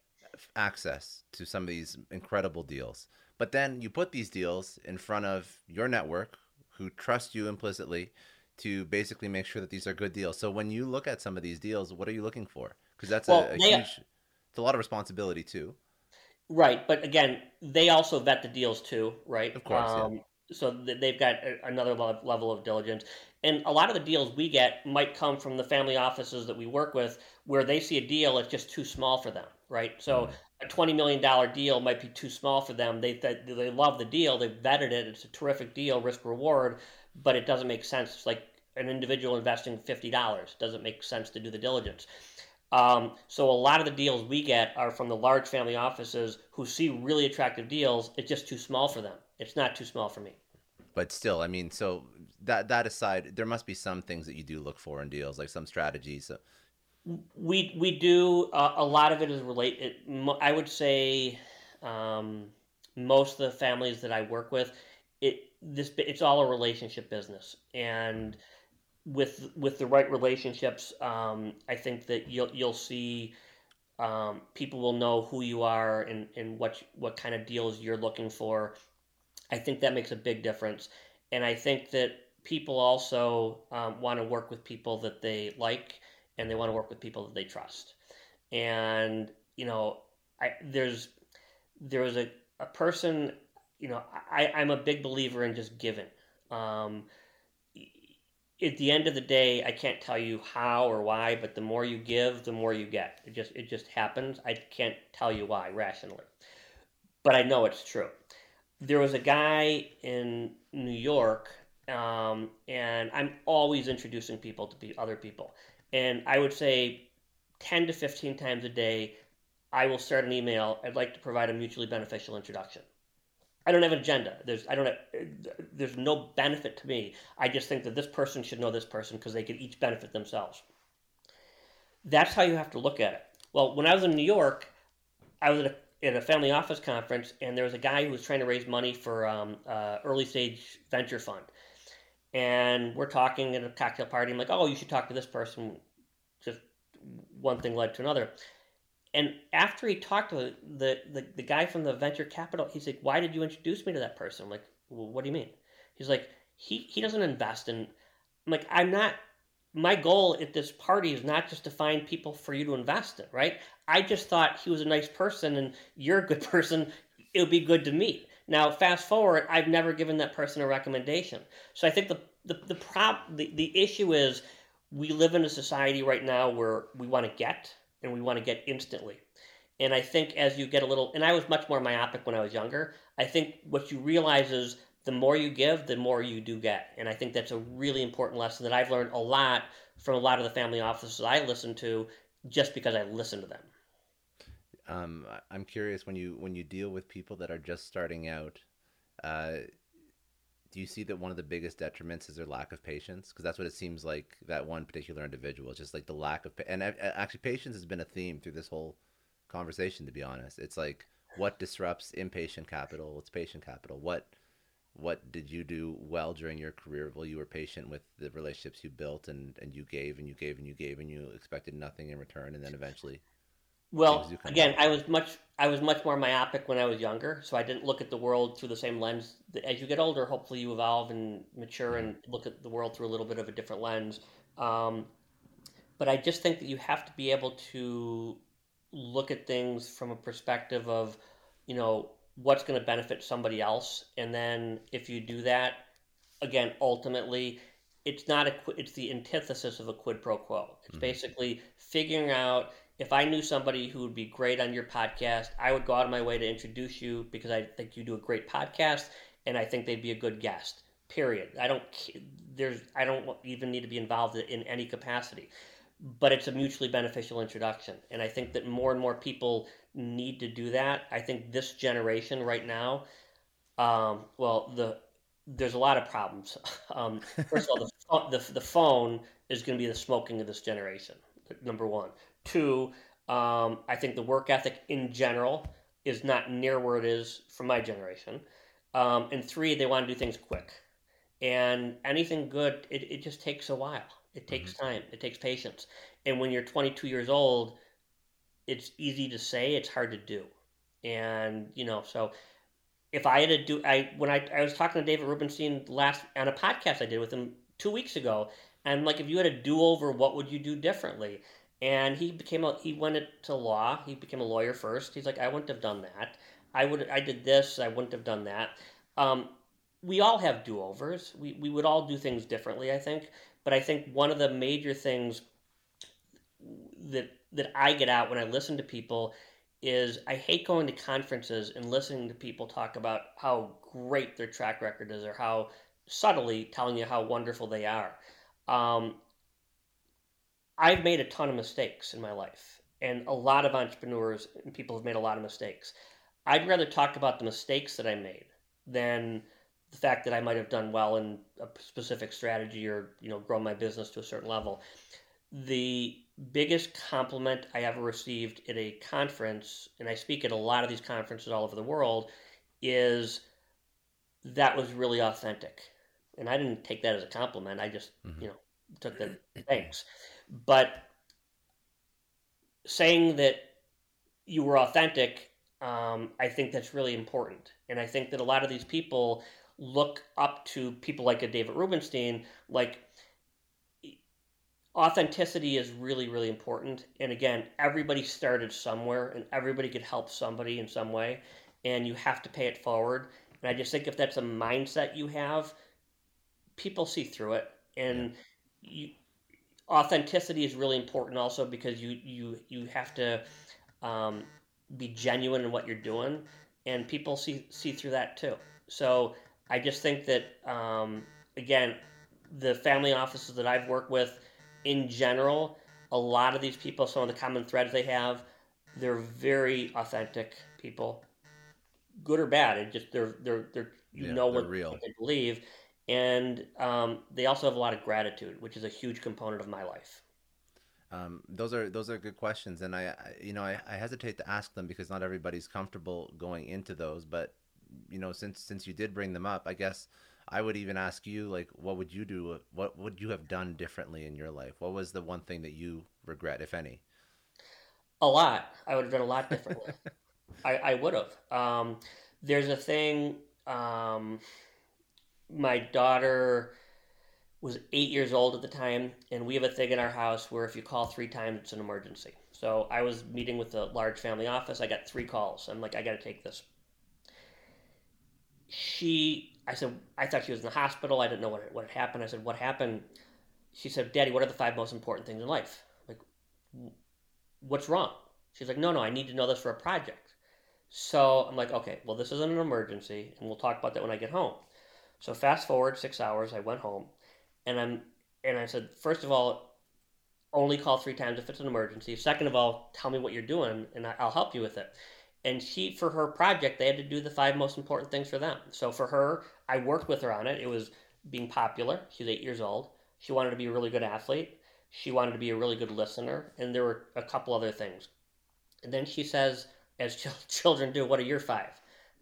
access to some of these incredible deals, but then you put these deals in front of your network, who trust you implicitly, to basically make sure that these are good deals. So when you look at some of these deals, what are you looking for? Because that's well, a, a huge, it's a lot of responsibility too.
Right, but again, they also vet the deals too, right?
Of course. Um, yeah.
So they've got another level of diligence. And a lot of the deals we get might come from the family offices that we work with where they see a deal, it's just too small for them, right? So mm. a $20 million deal might be too small for them. They, they, they love the deal, they've vetted it, it's a terrific deal, risk reward, but it doesn't make sense. It's like an individual investing $50. doesn't make sense to do the diligence. Um, so a lot of the deals we get are from the large family offices who see really attractive deals. It's just too small for them. It's not too small for me
but still, I mean, so that that aside, there must be some things that you do look for in deals, like some strategies.
We we do uh, a lot of it is related. I would say um, most of the families that I work with, it this it's all a relationship business, and with with the right relationships, um, I think that you'll you'll see. Um, people will know who you are and, and what what kind of deals you're looking for I think that makes a big difference. And I think that people also um, want to work with people that they like and they want to work with people that they trust. And, you know, I, there's, there was a, a person, you know, I, I'm a big believer in just giving. Um, at the end of the day, I can't tell you how or why, but the more you give, the more you get. It just it just happens. I can't tell you why rationally, but I know it's true there was a guy in New York, um, and I'm always introducing people to be other people. And I would say 10 to 15 times a day, I will start an email. I'd like to provide a mutually beneficial introduction. I don't have an agenda. There's I don't have, there's no benefit to me. I just think that this person should know this person because they could each benefit themselves. That's how you have to look at it. Well, when I was in New York, I was at a at a family office conference, and there was a guy who was trying to raise money for um, uh, early stage venture fund. And we're talking at a cocktail party. I'm like, oh, you should talk to this person. Just one thing led to another. And after he talked to the, the, the guy from the venture capital, he's like, why did you introduce me to that person? I'm like, well, what do you mean? He's like, he, he doesn't invest in. I'm like, I'm not my goal at this party is not just to find people for you to invest in, right? I just thought he was a nice person and you're a good person. It would be good to meet. Now, fast forward, I've never given that person a recommendation. So I think the the the prop the, the issue is we live in a society right now where we want to get and we want to get instantly. And I think as you get a little, and I was much more myopic when I was younger. I think what you realize is the more you give, the more you do get. And I think that's a really important lesson that I've learned a lot from a lot of the family offices I listen to just because I listen to them.
Um, I'm curious when you when you deal with people that are just starting out, uh, do you see that one of the biggest detriments is their lack of patience? Because that's what it seems like that one particular individual, just like the lack of, and actually patience has been a theme through this whole conversation. To be honest, it's like what disrupts impatient capital? What's patient capital? What what did you do well during your career? Well, you were patient with the relationships you built, and and you gave and you gave and you gave, and you expected nothing in return, and then eventually.
Well, again, I was much I was much more myopic when I was younger, so I didn't look at the world through the same lens. As you get older, hopefully you evolve and mature and look at the world through a little bit of a different lens. Um, but I just think that you have to be able to look at things from a perspective of, you know, what's going to benefit somebody else, and then if you do that, again, ultimately, it's not a it's the antithesis of a quid pro quo. It's mm-hmm. basically figuring out if I knew somebody who would be great on your podcast, I would go out of my way to introduce you because I think you do a great podcast, and I think they'd be a good guest. Period. I don't there's I don't even need to be involved in any capacity but it's a mutually beneficial introduction. And I think that more and more people need to do that. I think this generation right now, um, well, the there's a lot of problems. Um, first of all, the, the, the phone is going to be the smoking of this generation. Number one. Two, um, I think the work ethic in general is not near where it is for my generation. Um, and three, they want to do things quick. And anything good, it, it just takes a while. It takes mm-hmm. time. It takes patience. And when you're 22 years old, it's easy to say. It's hard to do. And you know, so if I had to do, I when I I was talking to David Rubenstein last on a podcast I did with him two weeks ago, and like if you had a do over, what would you do differently? And he became a he went to law. He became a lawyer first. He's like, I wouldn't have done that. I would I did this. I wouldn't have done that. Um, we all have do overs. We we would all do things differently. I think. But I think one of the major things that that I get out when I listen to people is I hate going to conferences and listening to people talk about how great their track record is or how subtly telling you how wonderful they are. Um, I've made a ton of mistakes in my life, and a lot of entrepreneurs and people have made a lot of mistakes. I'd rather talk about the mistakes that I made than the fact that I might have done well in a specific strategy or you know grown my business to a certain level. The biggest compliment I ever received at a conference, and I speak at a lot of these conferences all over the world, is that was really authentic. And I didn't take that as a compliment. I just mm-hmm. you know took the thanks. But saying that you were authentic, um, I think that's really important. And I think that a lot of these people look up to people like a David Rubenstein, like authenticity is really, really important. And again, everybody started somewhere and everybody could help somebody in some way, and you have to pay it forward. And I just think if that's a mindset you have, people see through it. And you, authenticity is really important also because you you you have to um, be genuine in what you're doing, and people see see through that too. So I just think that um, again, the family offices that I've worked with, in general, a lot of these people, some of the common threads they have, they're very authentic people, good or bad. It just they're they're they're you yeah, know what, what, they believe, and um, they also have a lot of gratitude, which is a huge component of my life.
Um, those are those are good questions, and I, I you know I, I hesitate to ask them because not everybody's comfortable going into those, but you know, since since you did bring them up, I guess I would even ask you like, what would you do? What would you have done differently in your life? What was the one thing that you regret, if any?
A lot. I would have done a lot differently. I, I would have. Um, there's a thing. Um, my daughter was eight years old at the time, and we have a thing in our house where if you call three times, it's an emergency. So I was meeting with a large family office. I got three calls. I'm like, I got to take this she, I said, I thought she was in the hospital. I didn't know what, what had happened. I said, what happened? She said, Daddy, what are the five most important things in life? Like, what's wrong? She's like, no, no, I need to know this for a project. So I'm like, okay, well, this isn't an emergency, and we'll talk about that when I get home. So fast forward six hours, I went home, and I'm, and I said, first of all, only call three times if it's an emergency. Second of all, tell me what you're doing, and I'll help you with it and she for her project they had to do the five most important things for them so for her i worked with her on it it was being popular she was eight years old she wanted to be a really good athlete she wanted to be a really good listener and there were a couple other things And then she says, as ch- children do, what are your five?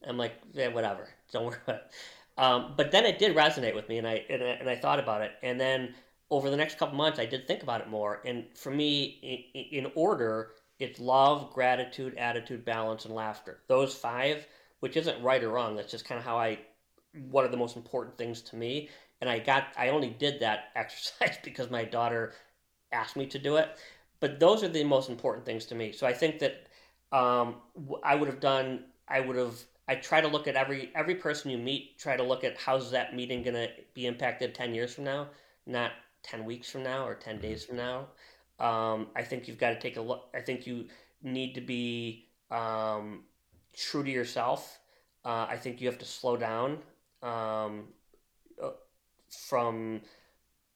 I'm like, yeah, whatever. Don't worry about it. Um, but then it did resonate with me, and I, and I and I thought about it. And then over the next couple months, I did think about it more. And for me, in, in order, it's love, gratitude, attitude, balance, and laughter. Those five, which isn't right or wrong. That's just kind of how I. What are the most important things to me? And I got. I only did that exercise because my daughter asked me to do it. But those are the most important things to me. So I think that um, I would have done. I would have I try to look at every every person you meet. Try to look at how's that meeting going to be impacted ten years from now, not ten weeks from now or ten mm-hmm. days from now. Um, I think you've got to take a look. I think you need to be um, true to yourself. Uh, I think you have to slow down um, uh, from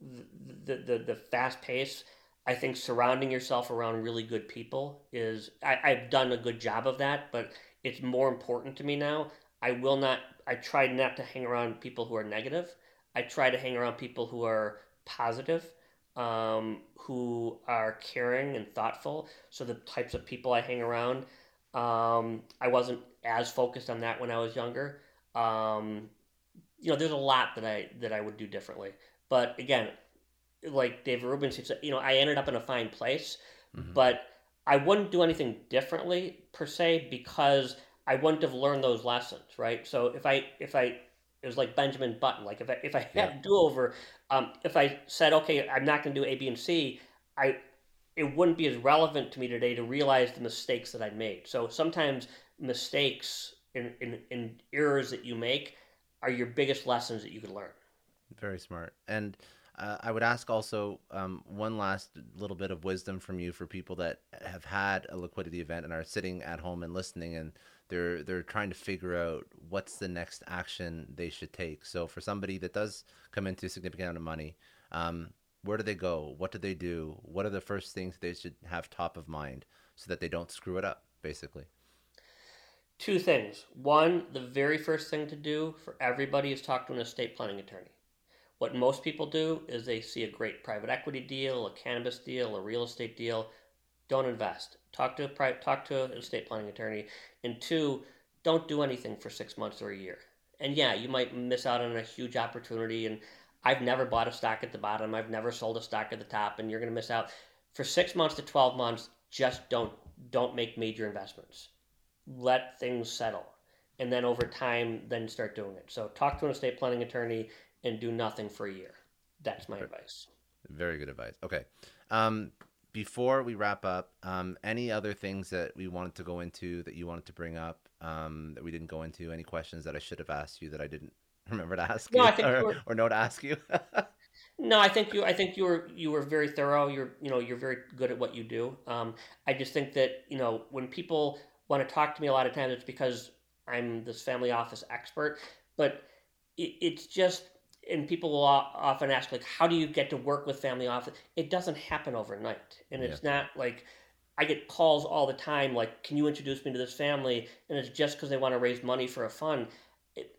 the, the, the fast pace. I think surrounding yourself around really good people is I, I've done a good job of that, but it's more important to me now. I will not. I try not to hang around people who are negative. I try to hang around people who are positive, um, who are caring and thoughtful. So the types of people I hang around, um, I wasn't as focused on that when I was younger. Um, you know, there's a lot that I that I would do differently. But again, like David Rubin said, you know, I ended up in a fine place, mm-hmm. but I wouldn't do anything differently per se because I wouldn't have learned those lessons, right? So if I if I it was like Benjamin Button, like if I if I had yeah. do over, um, if I said okay, I'm not going to do A, B, and C, I it wouldn't be as relevant to me today to realize the mistakes that I made. So sometimes mistakes and, and, and errors that you make are your biggest lessons that you could learn.
Very smart. And uh, I would ask also um, one last little bit of wisdom from you for people that have had a liquidity event and are sitting at home and listening, and they're they're trying to figure out what's the next action they should take. So for somebody that does come into a significant amount of money, um, where do they go? What do they do? What are the first things they should have top of mind so that they don't screw it up? Basically.
Two things. One, the very first thing to do for everybody is talk to an estate planning attorney. What most people do is they see a great private equity deal, a cannabis deal, a real estate deal. Don't invest. Talk to a pri- talk to an estate planning attorney. And two, don't do anything for six months or a year. And yeah, you might miss out on a huge opportunity. And I've never bought a stock at the bottom. I've never sold a stock at the top. And you're going to miss out for six months to twelve months. Just don't don't make major investments. Let things settle and then over time then start doing it so talk to an estate planning attorney and do nothing for a year. That's my advice.
Very good advice. Okay. Um, before we wrap up, um, any other things that we wanted to go into that you wanted to bring up um, that we didn't go into? Any questions that I should have asked you that I didn't remember to ask no, you, I think or, were... or no to ask you?
no, I think you. I think you were you were very thorough. You're you know you're very good at what you do. Um, I just think that you know when people want to talk to me a lot of times, it's because I'm this family office expert. But it, it's just and people will often ask like how do you get to work with family office? It doesn't happen overnight and it's yeah. not like i get calls all the time like can you introduce me to this family? And it's just because they want to raise money for a fund. It,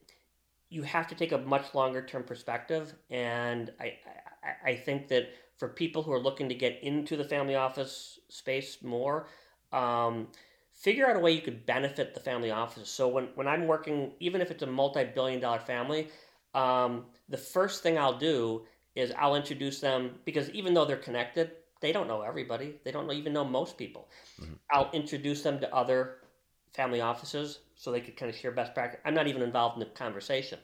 you have to take a much longer term perspective and I, I, I think that for people who are looking to get into the family office space more um, figure out a way you could benefit the family office. So when, when i'm working even if it's a multi-billion dollar family um, the first thing I'll do is I'll introduce them because even though they're connected, they don't know everybody. They don't even know most people. Mm-hmm. I'll introduce them to other family offices so they could kind of share best practice. I'm not even involved in the conversation,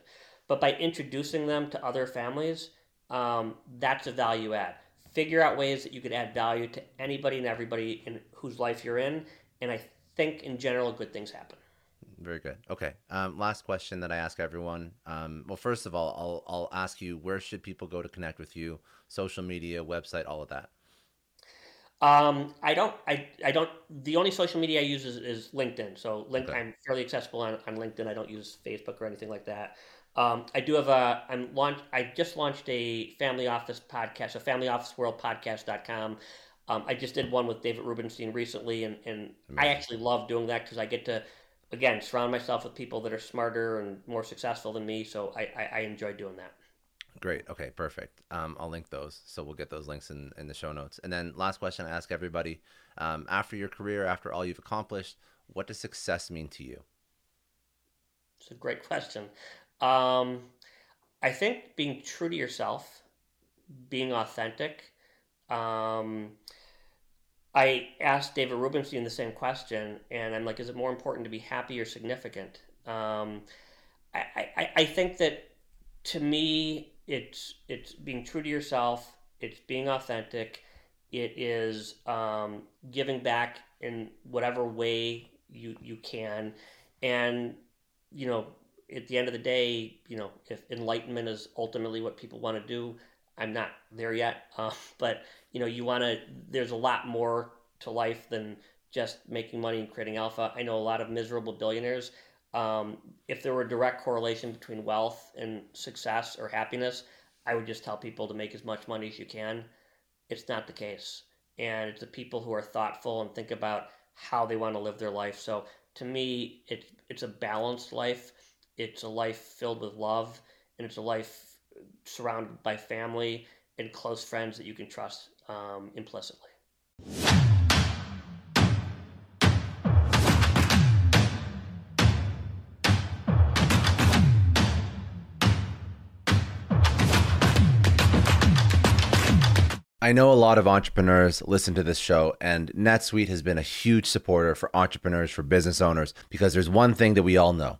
but by introducing them to other families, um, that's a value add. Figure out ways that you could add value to anybody and everybody in whose life you're in, and I think in general, good things happen.
Very good. Okay. Um, last question that I ask everyone. Um, well, first of all, I'll I'll ask you where should people go to connect with you? Social media, website, all of that.
Um, I don't. I, I don't. The only social media I use is, is LinkedIn. So LinkedIn, okay. I'm fairly accessible on, on LinkedIn. I don't use Facebook or anything like that. Um, I do have a. I'm launch. I just launched a family office podcast, a family office world podcast.com. Um, I just did one with David Rubenstein recently, and, and I actually love doing that because I get to again surround myself with people that are smarter and more successful than me. So I, I, I enjoy doing that.
Great. Okay, perfect. Um, I'll link those. So we'll get those links in, in the show notes. And then last question I ask everybody um, after your career, after all you've accomplished, what does success mean to you?
It's a great question. Um, I think being true to yourself, being authentic. Um, I asked David Rubenstein the same question, and I'm like, is it more important to be happy or significant? Um, I, I, I think that to me, it's it's being true to yourself. It's being authentic. It is um, giving back in whatever way you you can, and you know, at the end of the day, you know, if enlightenment is ultimately what people want to do, I'm not there yet. Uh, but you know, you want to. There's a lot more to life than just making money and creating alpha. I know a lot of miserable billionaires. Um, if there were a direct correlation between wealth and success or happiness, I would just tell people to make as much money as you can. It's not the case. And it's the people who are thoughtful and think about how they want to live their life. So to me, it's it's a balanced life. It's a life filled with love, and it's a life surrounded by family and close friends that you can trust um, implicitly.
I know a lot of entrepreneurs listen to this show, and NetSuite has been a huge supporter for entrepreneurs, for business owners, because there's one thing that we all know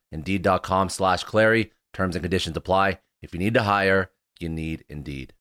Indeed.com slash Clary. Terms and conditions apply. If you need to hire, you need Indeed.